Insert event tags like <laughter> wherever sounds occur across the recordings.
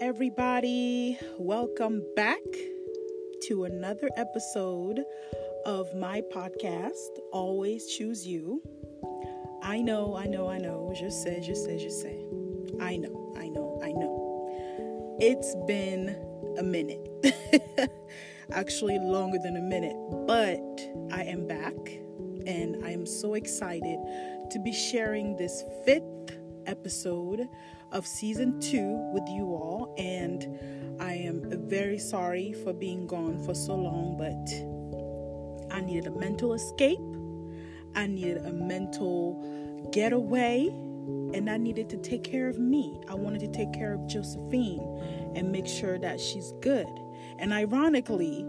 everybody. Welcome back to another episode of my podcast, Always Choose You. I know, I know, I know. Just say, just say, just say. I know, I know, I know. It's been a minute. <laughs> Actually, longer than a minute, but I am back and I am so excited to be sharing this fifth episode of season two with you all. And I am very sorry for being gone for so long, but I needed a mental escape, I needed a mental getaway, and I needed to take care of me. I wanted to take care of Josephine and make sure that she's good. And ironically,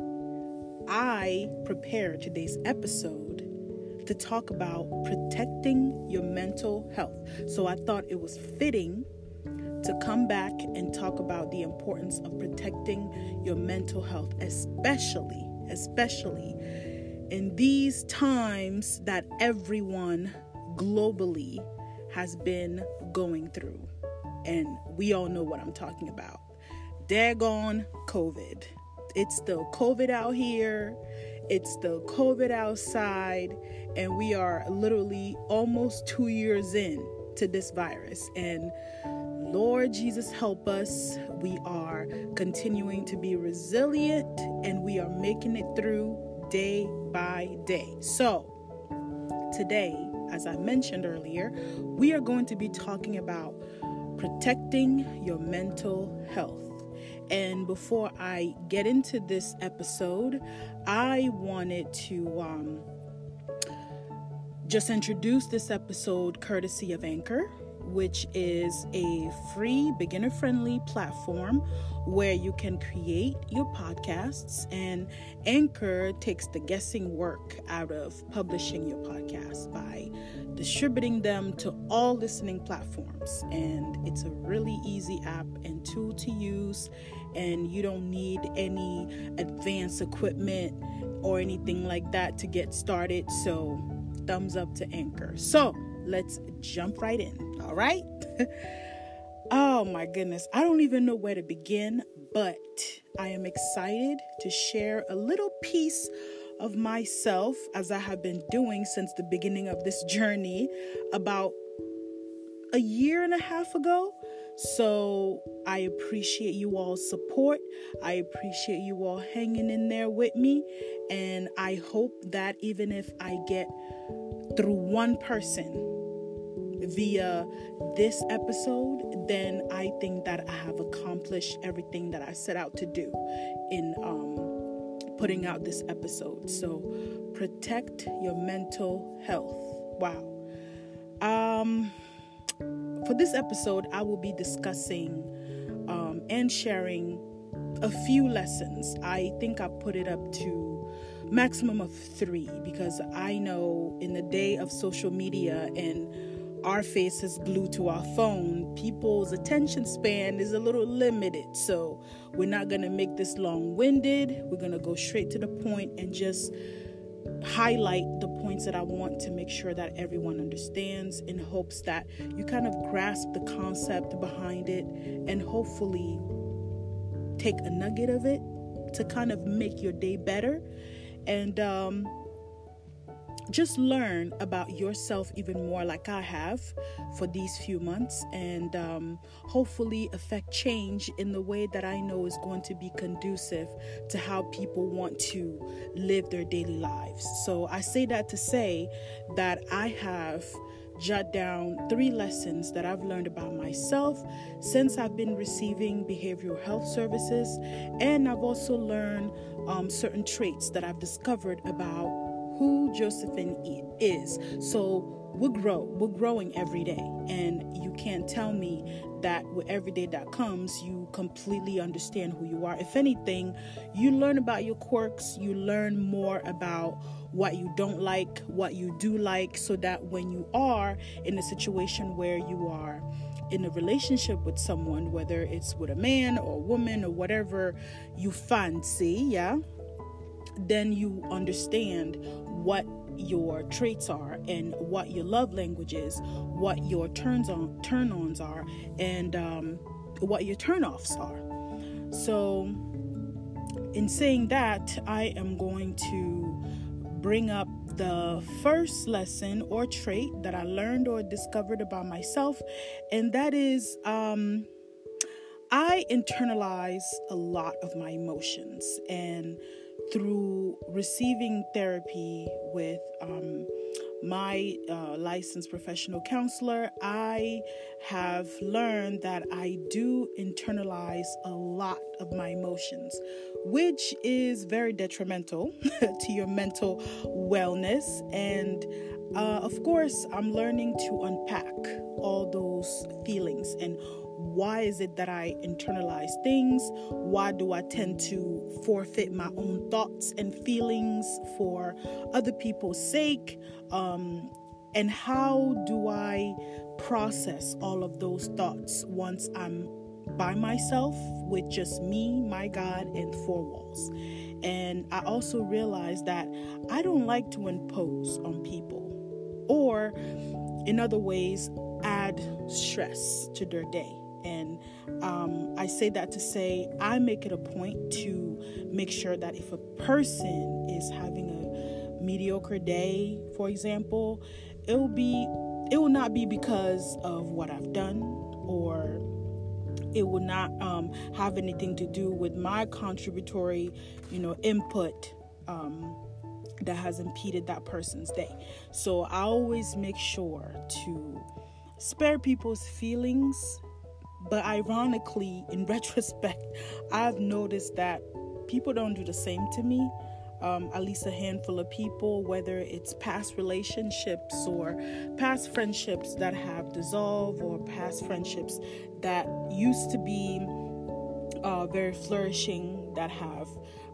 I prepared today's episode to talk about protecting your mental health. So I thought it was fitting to come back and talk about the importance of protecting your mental health, especially, especially in these times that everyone globally has been going through. And we all know what I'm talking about. Daggone COVID. It's still COVID out here. It's still COVID outside. And we are literally almost two years in to this virus. And Lord Jesus, help us. We are continuing to be resilient and we are making it through day by day. So, today, as I mentioned earlier, we are going to be talking about protecting your mental health. And before I get into this episode, I wanted to um, just introduced this episode courtesy of Anchor which is a free, beginner friendly platform where you can create your podcasts. And Anchor takes the guessing work out of publishing your podcast by distributing them to all listening platforms. And it's a really easy app and tool to use, and you don't need any advanced equipment or anything like that to get started. So, thumbs up to Anchor. So, let's jump right in. All right? <laughs> oh my goodness. I don't even know where to begin, but I am excited to share a little piece of myself as I have been doing since the beginning of this journey about a year and a half ago. So I appreciate you all's support. I appreciate you all hanging in there with me. And I hope that even if I get through one person via this episode, then I think that I have accomplished everything that I set out to do in um, putting out this episode. So, protect your mental health. Wow. Um, for this episode, I will be discussing um, and sharing a few lessons. I think I put it up to maximum of three because I know in the day of social media and our face is glued to our phone, people's attention span is a little limited. So, we're not going to make this long winded. We're going to go straight to the point and just highlight the points that I want to make sure that everyone understands in hopes that you kind of grasp the concept behind it and hopefully take a nugget of it to kind of make your day better. And, um, just learn about yourself even more, like I have for these few months, and um, hopefully affect change in the way that I know is going to be conducive to how people want to live their daily lives. So I say that to say that I have jot down three lessons that I've learned about myself since I've been receiving behavioral health services, and I've also learned um, certain traits that I've discovered about who Josephine is. So we grow, we're growing every day, and you can't tell me that with every day that comes, you completely understand who you are. If anything, you learn about your quirks, you learn more about what you don't like, what you do like, so that when you are in a situation where you are in a relationship with someone, whether it's with a man or a woman or whatever you fancy, yeah, then you understand what your traits are and what your love language is, what your turns on turn ons are, and um, what your turn offs are. So, in saying that, I am going to bring up the first lesson or trait that I learned or discovered about myself, and that is um, I internalize a lot of my emotions, and through receiving therapy with um, my uh, licensed professional counselor, I have learned that I do internalize a lot of my emotions, which is very detrimental <laughs> to your mental wellness. And uh, of course, I'm learning to unpack all those feelings and why is it that I internalize things? Why do I tend to forfeit my own thoughts and feelings for other people's sake? Um, and how do I process all of those thoughts once I'm by myself with just me, my God, and four walls? And I also realize that I don't like to impose on people or, in other ways, add stress to their day. And um, I say that to say I make it a point to make sure that if a person is having a mediocre day, for example, it will be it will not be because of what I've done or it will not um, have anything to do with my contributory, you know, input um, that has impeded that person's day. So I always make sure to spare people's feelings but ironically, in <laughs> retrospect, I've noticed that people don't do the same to me. Um, at least a handful of people, whether it's past relationships or past friendships that have dissolved, or past friendships that used to be uh, very flourishing that have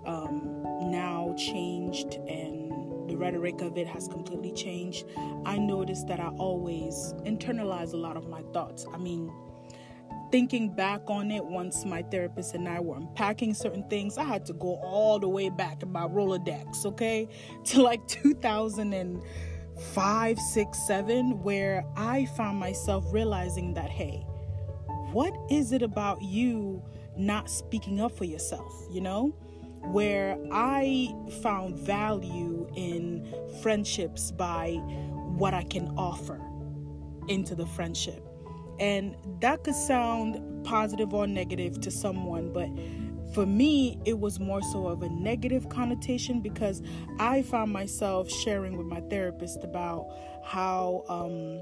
um, now changed and the rhetoric of it has completely changed. I noticed that I always internalize a lot of my thoughts. I mean, thinking back on it once my therapist and I were unpacking certain things, I had to go all the way back in my Rolodex, okay, <laughs> to like 2005, 6, 7, where I found myself realizing that, hey, what is it about you not speaking up for yourself, you know? Where I found value in friendships by what I can offer into the friendship and that could sound positive or negative to someone, but for me, it was more so of a negative connotation because I found myself sharing with my therapist about how um,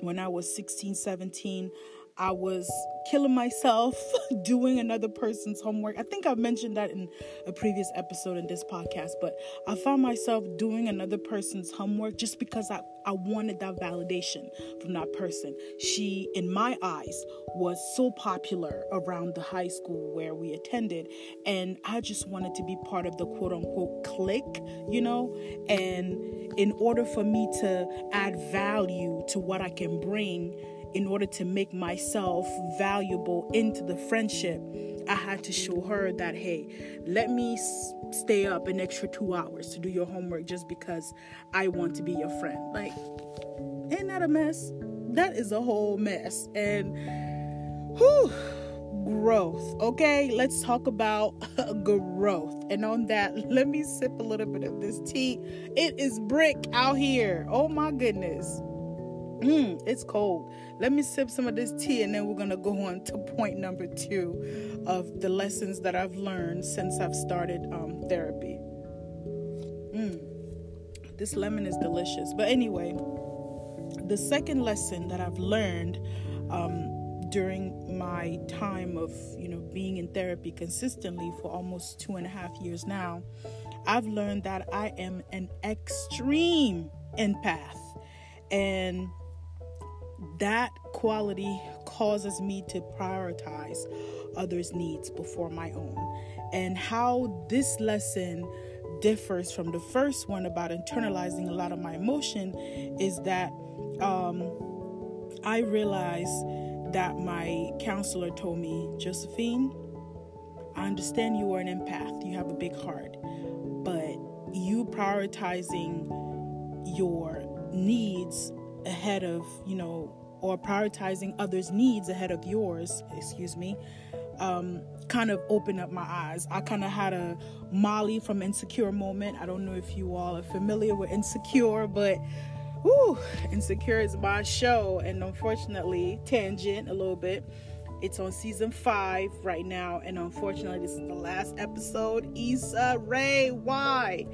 when I was 16, 17, I was killing myself <laughs> doing another person's homework. I think I've mentioned that in a previous episode in this podcast, but I found myself doing another person's homework just because I, I wanted that validation from that person. She, in my eyes, was so popular around the high school where we attended, and I just wanted to be part of the quote unquote clique, you know? And in order for me to add value to what I can bring, in order to make myself valuable into the friendship, I had to show her that, hey, let me stay up an extra two hours to do your homework just because I want to be your friend. Like, ain't that a mess? That is a whole mess. And, whew, growth. Okay, let's talk about <laughs> growth. And on that, <laughs> let me sip a little bit of this tea. It is brick out here. Oh my goodness. Mm, it's cold. Let me sip some of this tea and then we're going to go on to point number two of the lessons that I've learned since I've started um, therapy. Mm, this lemon is delicious. But anyway, the second lesson that I've learned um, during my time of you know being in therapy consistently for almost two and a half years now, I've learned that I am an extreme empath. And that quality causes me to prioritize others' needs before my own. And how this lesson differs from the first one about internalizing a lot of my emotion is that um, I realized that my counselor told me, Josephine, I understand you are an empath, you have a big heart, but you prioritizing your needs ahead of, you know, or prioritizing others' needs ahead of yours, excuse me, um, kind of opened up my eyes. I kind of had a Molly from Insecure moment. I don't know if you all are familiar with Insecure, but whew, Insecure is my show, and unfortunately, tangent a little bit. It's on season five right now, and unfortunately, this is the last episode. Issa Rae, why?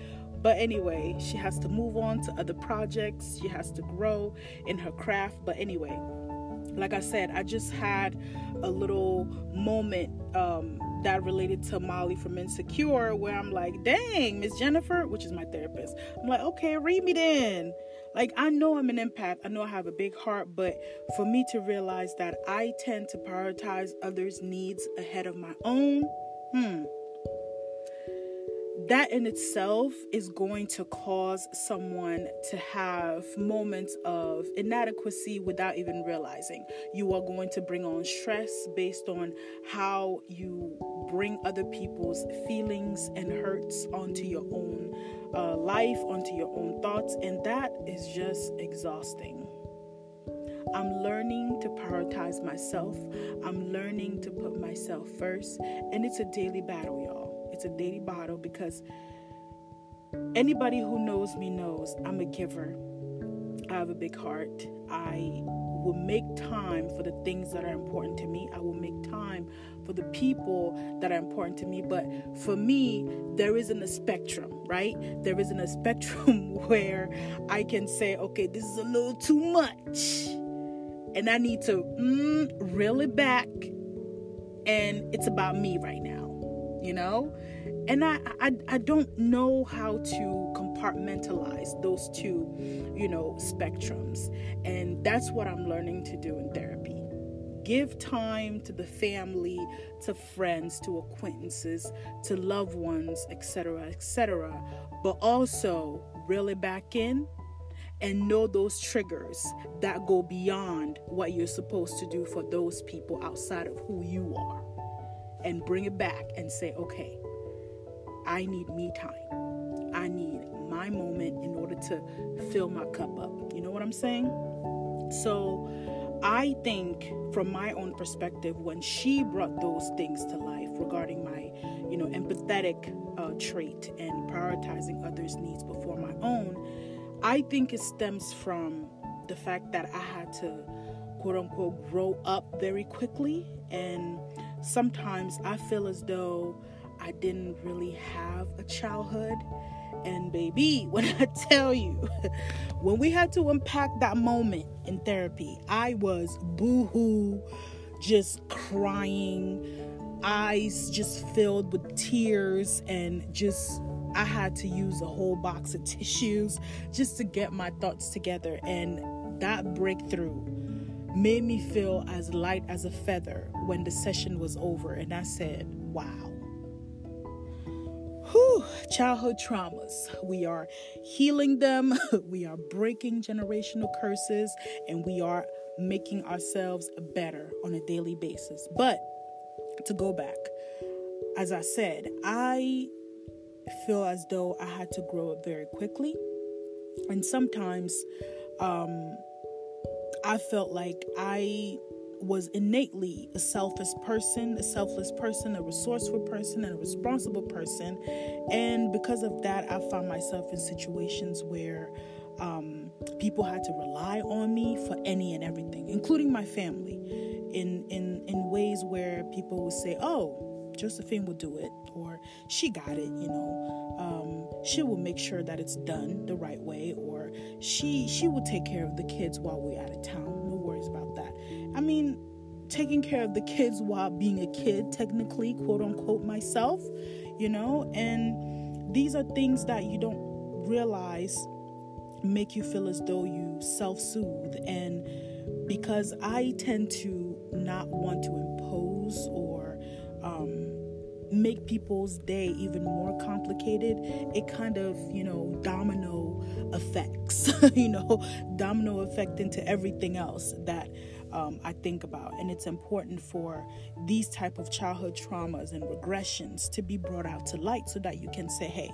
But anyway, she has to move on to other projects. She has to grow in her craft. But anyway, like I said, I just had a little moment um, that related to Molly from Insecure where I'm like, dang, Miss Jennifer, which is my therapist. I'm like, okay, read me then. Like, I know I'm an empath, I know I have a big heart, but for me to realize that I tend to prioritize others' needs ahead of my own, hmm that in itself is going to cause someone to have moments of inadequacy without even realizing. You are going to bring on stress based on how you bring other people's feelings and hurts onto your own uh, life, onto your own thoughts, and that is just exhausting. I'm learning to prioritize myself. I'm learning to put myself first, and it's a daily battle, it's a daily bottle because anybody who knows me knows I'm a giver. I have a big heart. I will make time for the things that are important to me. I will make time for the people that are important to me. But for me, there isn't a spectrum, right? There isn't a spectrum <laughs> where I can say, okay, this is a little too much. And I need to mm, reel it back. And it's about me right now you know? And I, I i don't know how to compartmentalize those two you know spectrums. And that's what i'm learning to do in therapy. Give time to the family to friends to acquaintances to loved ones etc etc but also reel it back in and know those triggers that go beyond what you're supposed to do for those people outside of who you are and bring it back and say, okay, I need me time. I need my moment in order to fill my cup up. You know what I'm saying? So I think from my own perspective, when she brought those things to life regarding my, you know, empathetic uh, trait and prioritizing others' needs before my own, I think it stems from the fact that I had to quote unquote grow up very quickly and sometimes I feel as though I didn't really have a childhood. And baby, <laughs> when I tell you, <laughs> when we had to unpack that moment in therapy, I was boohoo, just crying, eyes just filled with tears, and just I had to use a whole box of <laughs> tissues just to get my thoughts together. And that breakthrough made me feel as light as a feather when the session was over. And I said, wow. Whew, childhood traumas. We are healing them, <laughs> we are breaking generational curses, and we are making ourselves better on a daily basis. But to go back, as I said, I feel as though I had to grow up very quickly. And sometimes um, I felt like I was innately a selfish person, a selfless person, a resourceful person, and a responsible person. And because of that, I found myself in situations where um, people had to rely on me for any and everything, including my family, in in in ways where people would say, "Oh." Josephine will do it, or she got it, you know. Um, she will make sure that it's done the right way, or she she will take care of the kids while we're out of town. No worries about that. I mean, taking care of the kids while being a kid, technically, quote unquote, myself, you know, and these are things that you don't realize make you feel as though you self soothe. And because I tend to not want to impose or um, make people's day even more complicated, it kind of, you know, domino effects, <laughs> you know, domino effect into everything else that um, I think about. And it's important for these type of childhood traumas and regressions to be brought out to light so that you can say, hey,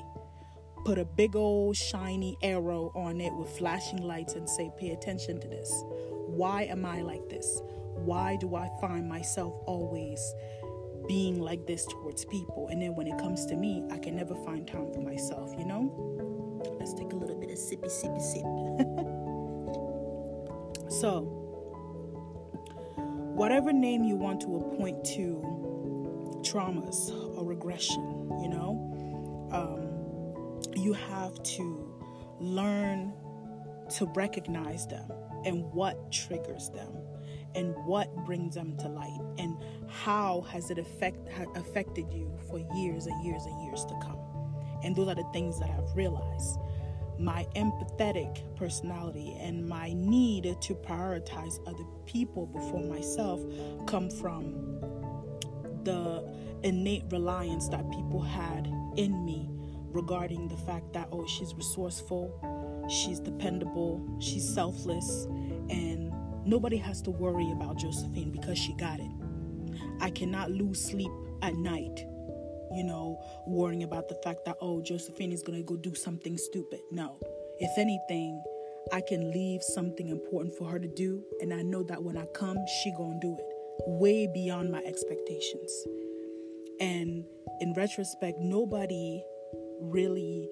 put a big old shiny arrow on it with flashing lights and say, pay attention to this. why am I like this? Why do I find myself always being like this towards people? And then when it comes to me, I can never find time for myself, you know? Let's take a little bit of sippy, sippy, sip. <laughs> so, whatever name you want to appoint to traumas or regression, you know, um, you have to learn to recognize them and what triggers them and what brings them to light and how has it affect, affected you for years and years and years to come and those are the things that i've realized my empathetic personality and my need to prioritize other people before myself come from the innate reliance that people had in me regarding the fact that oh she's resourceful she's dependable she's selfless and nobody has to worry about josephine because she got it. I cannot lose sleep at night you know worrying about the fact that oh josephine is going to go do something stupid. No. If anything i can leave something important for her to do and i know that when i come she gonna do it. Way beyond my expectations. And in retrospect nobody really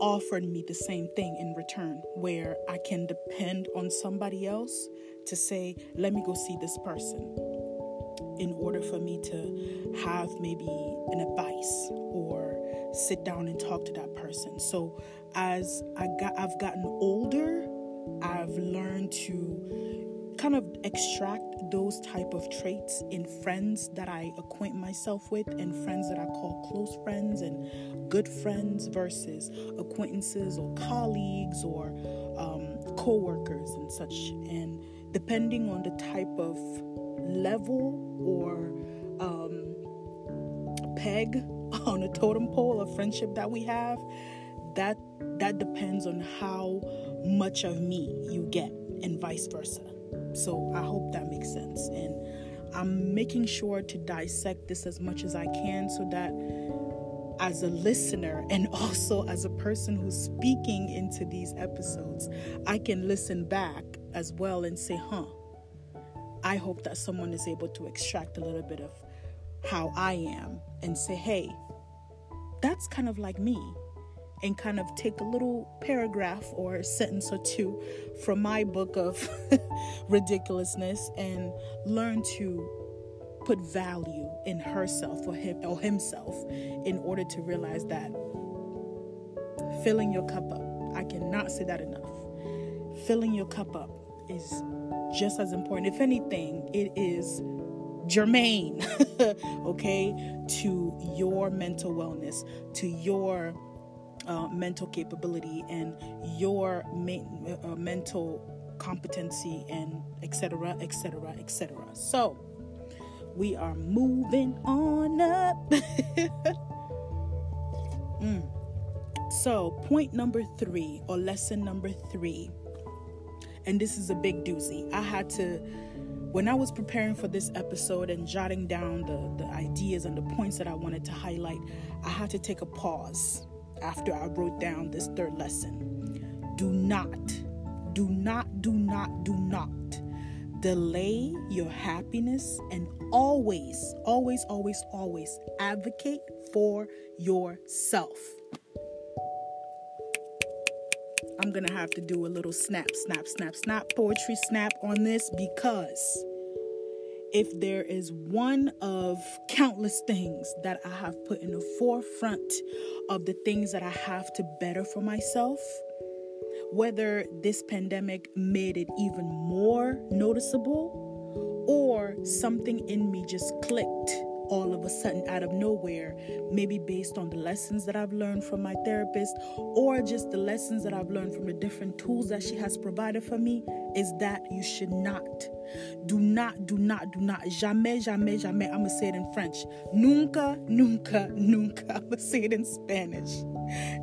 offered me the same thing in return, where I can depend on somebody else to say, let me go see this person in order for me to have maybe an advice or sit down and talk to that person. So as I got I've gotten older, I've learned to kind of extract those type of traits in friends that I acquaint myself with and friends that I call close friends and good friends versus acquaintances or colleagues or um, co-workers and such and depending on the type of level or um, peg <laughs> on a totem pole of friendship that we have that that depends on how much of me you get and vice versa so I hope that makes sense. And I'm making sure to dissect this as much as I can so that as a listener and <laughs> also as a person who's speaking into these episodes, I can listen back as well and say, huh, I hope that someone is able to extract a little bit of how I am and say, hey, that's kind of like me and kind of take a little paragraph or sentence or two from my book of <laughs> ridiculousness and learn to put value in herself or him or himself in order to realize that filling your cup up i cannot say that enough. Filling your cup up is just as important. If anything it is germane <laughs> okay to your mental wellness to your uh, mental capability and your ma- uh, mental competency and etc etc etc so we are moving on up. <laughs> Mm. so point number three or lesson number three and this is a big doozy i had to when i was preparing for this episode and jotting down the, the ideas and the points that i wanted to highlight i had to take a pause after I wrote down this third lesson. Do not, do not, do not, do not delay your happiness and always, always, always, always advocate for yourself. I'm gonna have to do a little snap, snap, snap, snap, poetry snap on this because if there is one of countless things that I have put in the forefront of the things that I have to better for myself, whether this pandemic made it even more noticeable or something in me just clicked all of a sudden out of nowhere, maybe based on the lessons that I've learned from my therapist or just the lessons that I've learned from the different tools that she has provided for me, is that you should not, do not, do not, do not, jamais, jamais, jamais, I'm gonna say it in French, nunca, nunca, nunca, <laughs> I'm gonna say it in Spanish.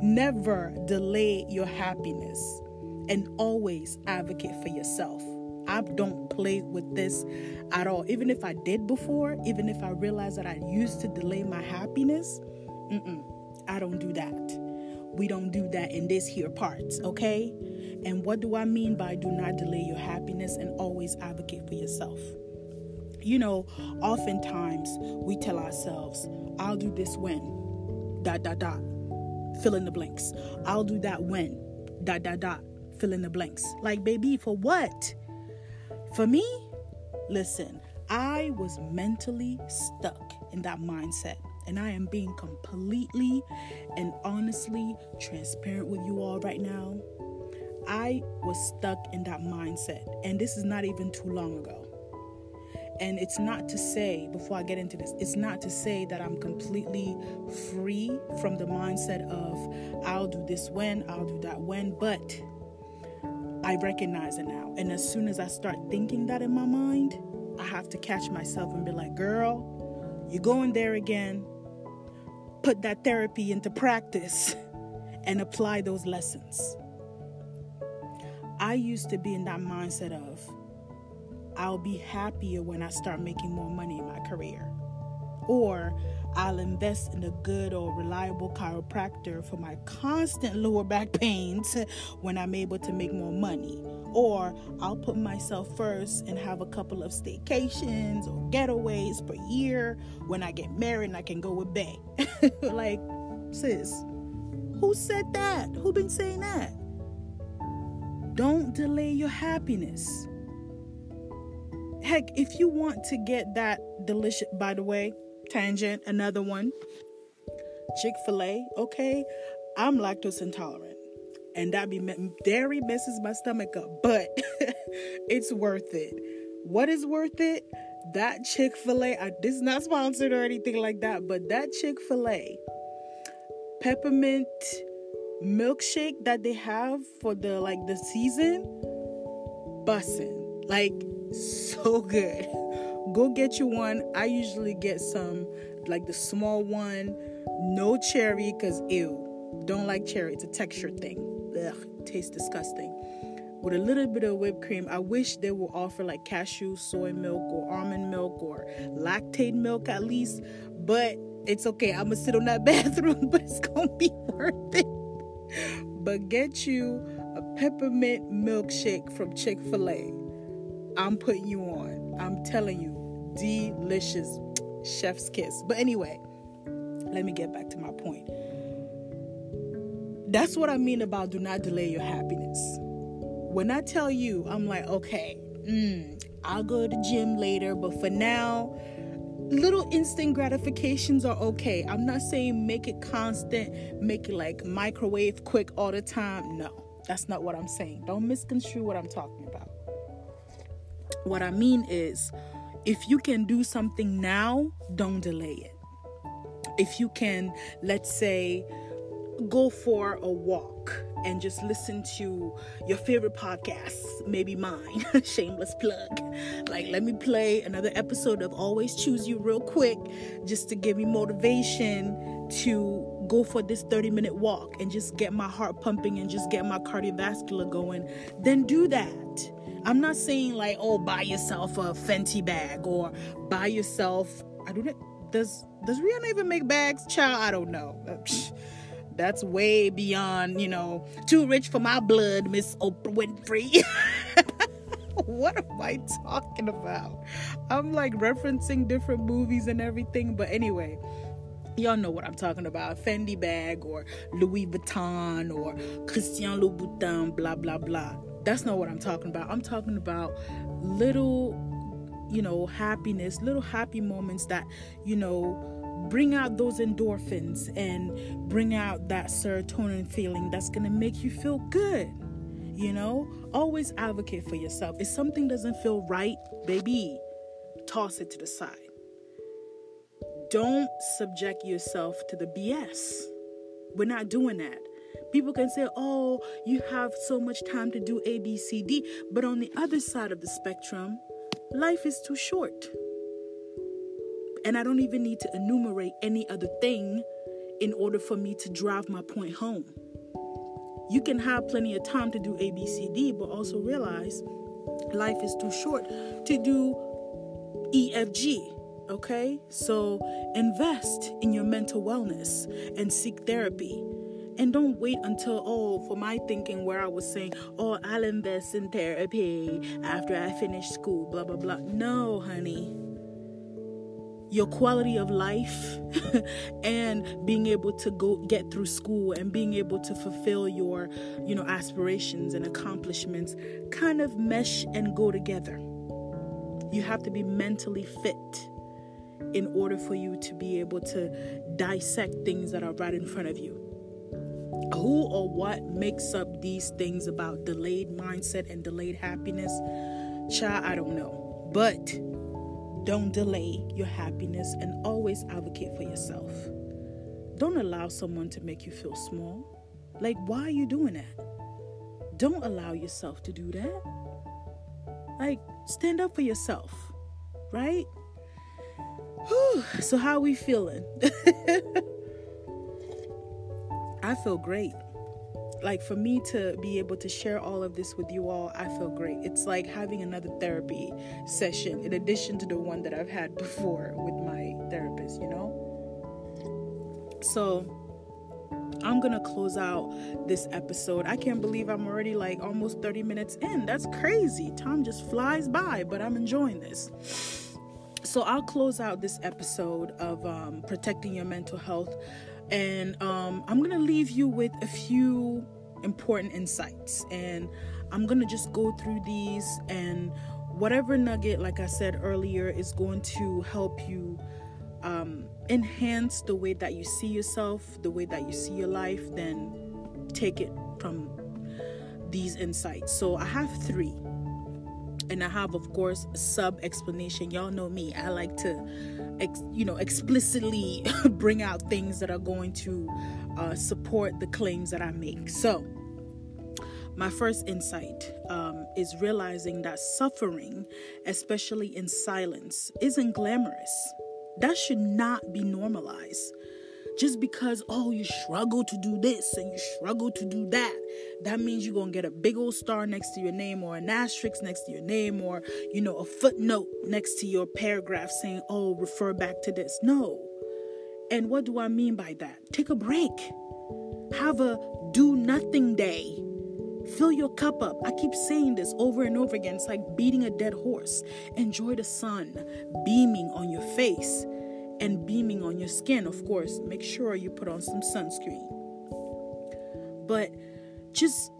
Never delay your happiness and always advocate for yourself. I don't play with this at all. Even if I did before, even if I realized that I used to delay my happiness, I don't do that. We don't do that in this here part, okay? And what do I mean by do not delay your happiness and always advocate for yourself? You know, oftentimes we tell ourselves, I'll do this when, dot, dot, dot, fill in the blanks. I'll do that when, dot, dot, dot, fill in the blanks. Like, baby, for what? For me, listen, I was mentally stuck in that mindset. And I am being completely and honestly transparent with you all right now. I was stuck in that mindset. And this is not even too long ago. And it's not to say, before I get into this, it's not to say that I'm completely free from the mindset of I'll do this when, I'll do that when, but I recognize it now. And as soon as I start thinking that in my mind, I have to catch myself and be like, girl, you're going there again. Put that therapy into practice and apply those lessons. I used to be in that mindset of, I'll be happier when I start making more money in my career. Or I'll invest in a good or reliable chiropractor for my constant lower back pains when I'm able to make more money. Or I'll put myself first and have a couple of staycations or getaways per year when I get married and I can go with Bay. <laughs> like, sis, who said that? Who been saying that? Don't delay your happiness heck, if you want to get that delicious, by the way, tangent, another one, Chick fil A, okay? I'm lactose intolerant. And that be dairy messes my stomach up, but <laughs> it's worth it. What is worth it? That Chick fil A, this is not sponsored or anything like that, but that Chick fil A peppermint milkshake that they have for the like the season, bussin'. Like so good. <laughs> Go get you one. I usually get some, like the small one, no cherry, because ew, don't like cherry. It's a texture thing. Ugh, tastes disgusting. With a little bit of whipped cream, I wish they would offer like cashew, soy milk, or almond milk, or Lactaid milk at least. But it's okay. I'm gonna sit on that <laughs> bathroom, but it's gonna be worth it. But get you a peppermint milkshake from Chick fil A I'm putting you on. I'm telling you, delicious chef's kiss. But anyway, let me get back to my point. That's what I mean about do not delay your happiness. When I tell you, I'm like, okay, mm, I'll go to gym later, but for now, little instant gratifications are okay. I'm not saying make it constant, make it like microwave quick all the time. No, that's not what I'm saying. Don't misconstrue what I'm talking about. What I mean is, if you can do something now, don't delay it. If you can, let's say, go for a walk and just listen to your favorite podcasts, maybe mine, <laughs> shameless plug. Like, let me play another episode of Always Choose You real quick just to give me motivation to go for this 30 minute walk and just get my heart pumping and just get my cardiovascular going. Then do that I'm not saying like, oh, buy yourself a Fenty bag or buy yourself. I don't. Does does Rihanna even make bags? Child, I don't know. Uh, that's way beyond, you know, too rich for my blood, Miss Oprah Winfrey. <laughs> what am I talking about? I'm like referencing different movies and everything, but anyway, y'all know what I'm talking about Fendi bag or Louis Vuitton or Christian Louboutin, blah blah blah. That's not what I'm talking about. I'm talking about little, you know, happiness, little happy moments that, you know, bring out those endorphins and bring out that serotonin feeling that's going to make you feel good. You know, always advocate for yourself. If something doesn't feel right, baby, toss it to the side. Don't subject yourself to the BS. We're not doing that. People can say, oh, you have so much time to do A, B, C, D. But on the other side of the spectrum, life is too short. And I don't even need to enumerate any other thing in order for me to drive my point home. You can have plenty of time to do A, B, C, D, but also realize life is too short to do E, F, G. Okay? So invest in your mental wellness and seek therapy And don't wait until, oh, for my thinking where I was saying, oh, I'll invest in therapy after I finish school, blah, blah, blah. No, honey. Your quality of life <laughs> and being able to go get through school and being able to fulfill your you know aspirations and accomplishments kind of mesh and go together. You have to be mentally fit in order for you to be able to dissect things that are right in front of you who or what makes up these things about delayed mindset and delayed happiness child i don't know but don't delay your happiness and always advocate for yourself. Don't allow someone to make you feel small. Like, why are you doing that? Don't allow yourself to do that. Like, stand up for yourself, right? Whew. So, how are we feeling? <laughs> I feel great like for me to be able to share all of this with you all, I feel great. It's like having another therapy session in addition to the one that I've had before with my therapist, you know? So, I'm gonna close out this episode. I can't believe I'm already like almost 30 minutes in. That's crazy. Time just flies by, but I'm enjoying this. So I'll close out this episode of um, protecting your mental health, and um, I'm gonna leave you with a few important insights. And I'm going to just go through these, and whatever nugget, like I said earlier, is going to help you um, enhance the way that you see yourself, the way that you see your life, then take it from these insights. So I have three. And I have, of course, sub explanation. Y'all know me. I like to, ex- you know, explicitly <laughs> bring out things that are going to uh, support the claims that I make. So, my first insight um, is realizing that suffering, especially in silence, isn't glamorous. That should not be normalized. Just because, oh, you struggle to do this and you struggle to do that, that means you're going to get a big old star next to your name or an asterisk next to your name or, you know, a footnote next to your paragraph saying, oh, refer back to this. No. And what do I mean by that? Take a break. Have a do nothing day Fill your cup up. I keep saying this over and over again. It's like beating a dead horse. Enjoy the sun beaming on your face and beaming on your skin. Of course, make sure you put on some sunscreen. But just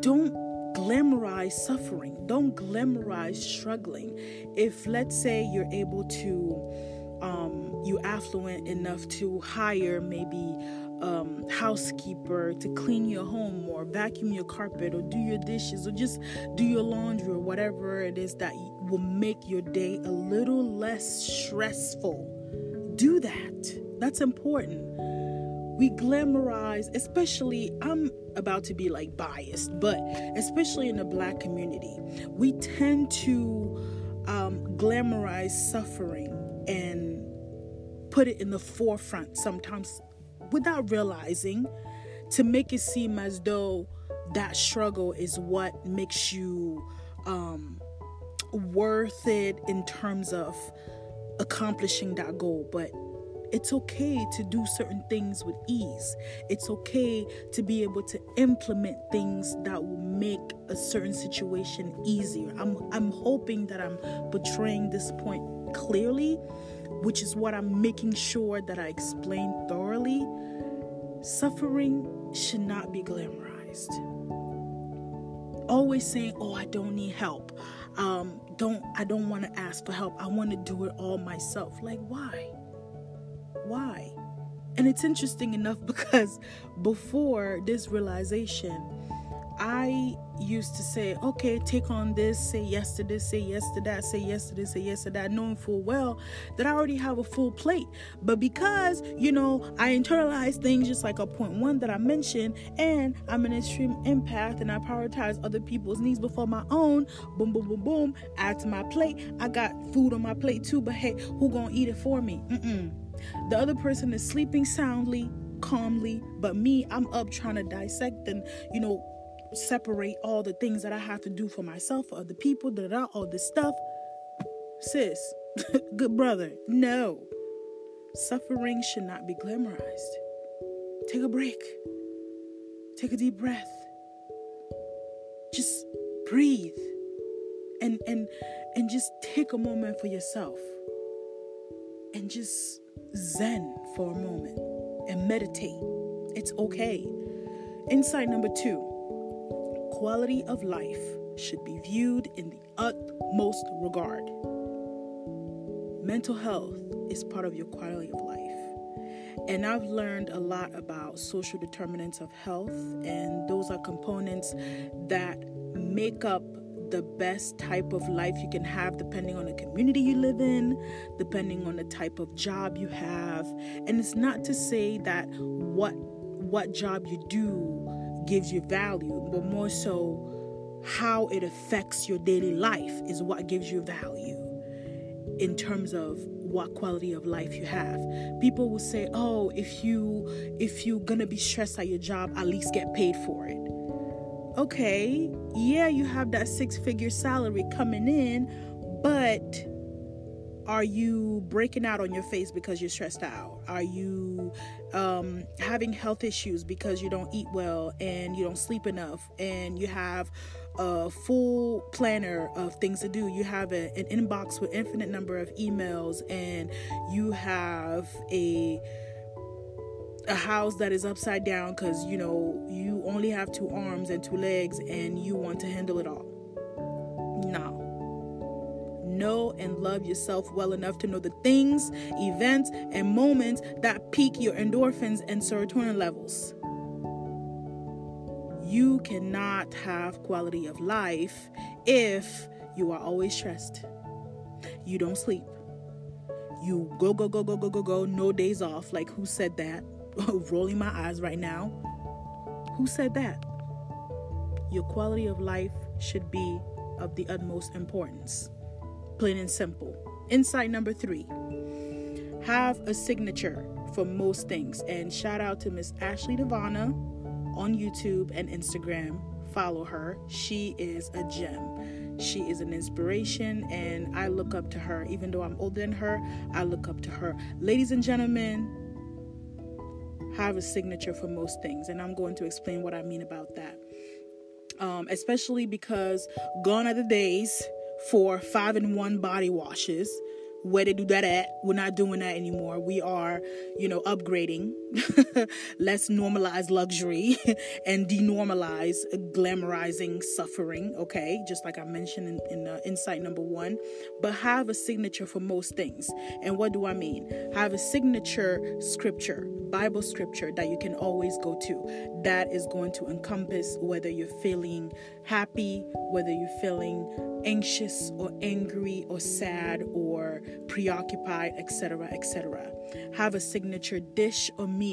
don't glamorize suffering. Don't glamorize struggling. If, let's say, you're able to, um, you affluent enough to hire maybe um, housekeeper to clean your home or vacuum your carpet or do your dishes or just do your laundry or whatever it is that will make your day a little less stressful. Do that. That's important. We glamorize, especially, I'm about to be like biased, but especially in the black community, we tend to um, glamorize suffering and put it in the forefront sometimes without realizing to make it seem as though that struggle is what makes you um, worth it in terms of accomplishing that goal. But it's okay to do certain things with ease. It's okay to be able to implement things that will make a certain situation easier. I'm I'm hoping that I'm portraying this point clearly, which is what I'm making sure that I explain thoroughly Suffering should not be glamorized. Always saying, "Oh, I don't need help. Um, don't I don't want to ask for help. I want to do it all myself." Like, why? Why? And it's interesting enough <laughs> because before this realization, I used to say, okay, take on this, say yes to this, say yes to that, say yes to this, say yes to that, knowing full well that I already have a full plate. But because, you know, I internalize things just like a point one that I mentioned, and I'm an extreme empath and I prioritize other people's needs before my own, boom, boom, boom, boom, add to my plate. I got food on my plate too, but hey, who gonna eat it for me? Mm-mm. The other person is sleeping soundly, calmly, but me, I'm up trying to dissect and, you know, separate all the things that I have to do for myself, for other people, da da, all this stuff. Sis, <laughs> good brother, no. Suffering should not be glamorized. Take a break. Take a deep breath. Just breathe. And and and just take a moment for yourself. And just zen for a moment and meditate. It's okay. Insight number 2. Quality of life should be viewed in the utmost regard. Mental health is part of your quality of life. And I've learned a lot about social determinants of health, and those are components that make up the best type of life you can have depending on the community you live in, depending on the type of job you have. And it's not to say that what what job you do gives you value, but more so how it affects your daily life is what gives you value in terms of what quality of life you have. People will say, "Oh, if you if you're going to be stressed at your job, at least get paid for it." Okay, yeah, you have that six-figure salary coming in, but are you breaking out on your face because you're stressed out? Are you um, having health issues because you don't eat well and you don't sleep enough and you have a full planner of things to do. You have a, an inbox with infinite number of emails, and you have a a house that is upside down because you know you only have two arms and two legs, and you want to handle it all. No. Know and love yourself well enough to know the things, events, and moments that peak your endorphins and serotonin levels you cannot have quality of life if you are always stressed. You don't sleep. You go, go, go, go, go, go, go, no days off. Like, who said that? <laughs> Rolling my eyes right now. Who said that? Your quality of life should be of the utmost importance. Plain and simple. Insight number three have a signature for most things. And shout out to Miss Ashley Devana on YouTube and Instagram. Follow her. She is a gem. She is an inspiration, and I look up to her. Even though I'm older than her, I look up to her. Ladies and gentlemen, have a signature for most things, and I'm going to explain what I mean about that. Um, especially because gone are the days for five in one body washes where they do that at. We're not doing that anymore. We are, you know, upgrading. <laughs> Let's normalize luxury <laughs> and denormalize glamorizing suffering, okay? Just like I mentioned in, in uh, insight number one. But have a signature for most things. And what do I mean? Have a signature scripture, Bible scripture that you can always go to. That is going to encompass whether you're feeling happy, whether you're feeling anxious or angry or sad or preoccupied, etc., etc. Have a signature dish or meal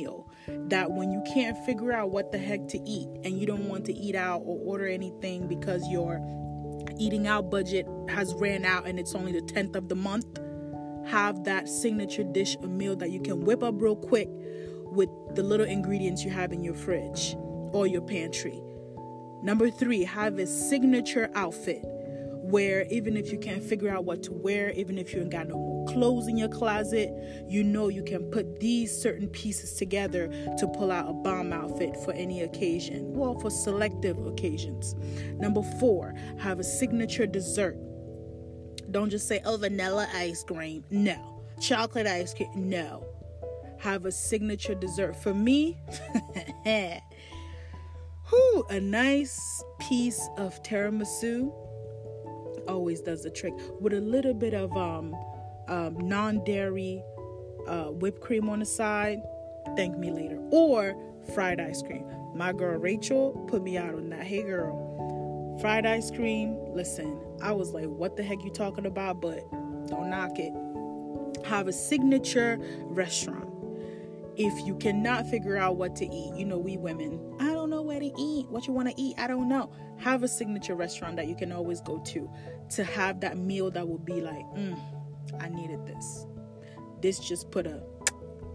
that when you can't figure out what the heck to eat and you don't want to eat out or order anything because your eating out budget has ran out and it's only the 10th of the month, have that signature dish a meal that you can whip up real quick with the little ingredients you have in your fridge or your pantry. Number three, have a signature outfit where even if you can't figure out what to wear, even if you ain't got no clothes in your closet, you know you can put these certain pieces together to pull out a bomb outfit for any occasion. Well, for selective occasions. Number four, have a signature dessert. Don't just say, oh, vanilla ice cream. No. Chocolate ice cream. No. Have a signature dessert. For me, <laughs> whew, a nice piece of tiramisu always does the trick with a little bit of um, um, non-dairy uh, whipped cream on the side. Thank me later. Or fried ice cream. My girl Rachel put me out on that. Hey girl, fried ice cream. Listen, I was like, what the heck you talking about? But don't knock it. Have a signature restaurant. If you cannot figure out what to eat, you know, we women, eat. What you want to eat, I don't know. Have a signature restaurant that you can always go to to have that meal that will be like, mm, I needed this. This just put a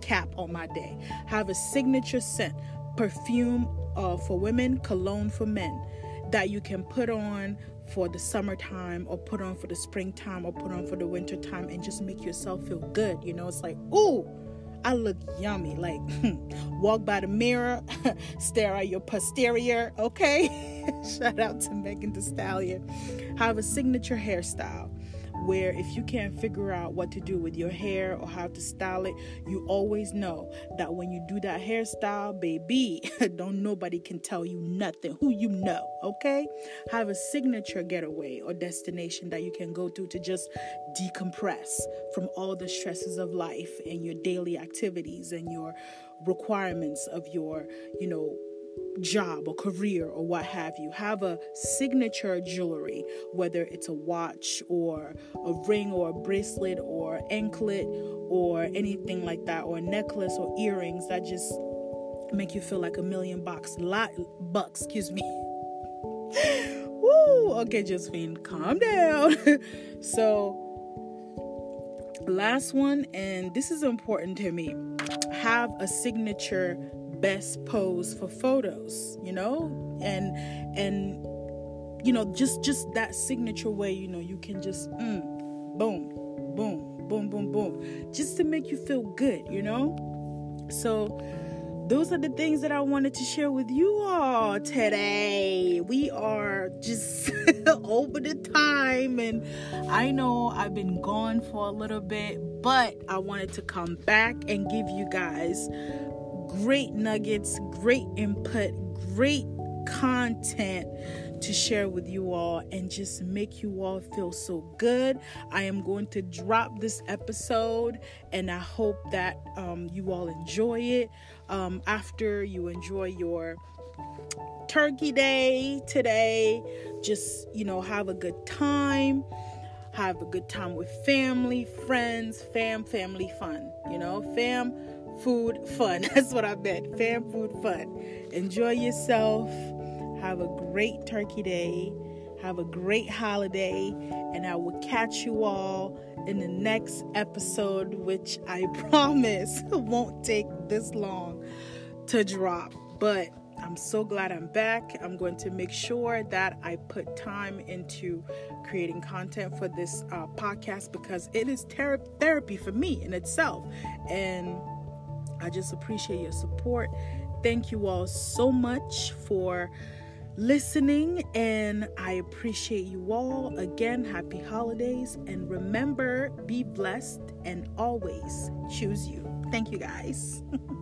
cap on my day. Have a signature scent, perfume uh, for women, cologne for men that you can put on for the summertime or put on for the springtime or put on for the wintertime and just make yourself feel good. You know, it's like, ooh, I look yummy. Like, <laughs> walk by the mirror, <laughs> stare at your posterior, okay? <laughs> Shout out to Megan Thee Stallion. Have a signature hairstyle where if you can't figure out what to do with your hair or how to style it, you always know that when you do that hairstyle, baby, <laughs> don't nobody can tell you nothing. Who you know, okay? Have a signature getaway or destination that you can go to to just decompress from all the stresses of life and your daily activities and your requirements of your, you know, job or career or what have you. Have a signature jewelry, whether it's a watch or a ring or a bracelet or anklet or anything like that, or a necklace or earrings that just make you feel like a million bucks. Lot bucks, excuse me. <laughs> Woo! Okay, Josephine, calm down. <laughs> so last one, and this is important to me. Have a signature best pose for photos you know and and you know just just that signature way you know you can just mm, boom boom boom boom boom just to make you feel good you know so those are the things that I wanted to share with you all today. We are just <laughs> over the time, and I know I've been gone for a little bit, but I wanted to come back and give you guys great nuggets, great input, great content to share with you all and just make you all feel so good. I am going to drop this episode and I hope that um, you all enjoy it. Um, after you enjoy your turkey day today, just, you know, have a good time. Have a good time with family, friends, fam, family fun. You know, fam, food fun. <laughs> That's what I meant. Fam food fun. Enjoy yourself. Have a great turkey day. Have a great holiday. And I will catch you all in the next episode, which I <laughs> promise won't take this long to drop. But I'm so glad I'm back. I'm going to make sure that I put time into creating content for this uh, podcast because it is ter- therapy for me in itself. And I just appreciate your support. Thank you all so much for listening, and I appreciate you all. Again, happy holidays, and remember be blessed and always choose you. Thank you, guys. <laughs>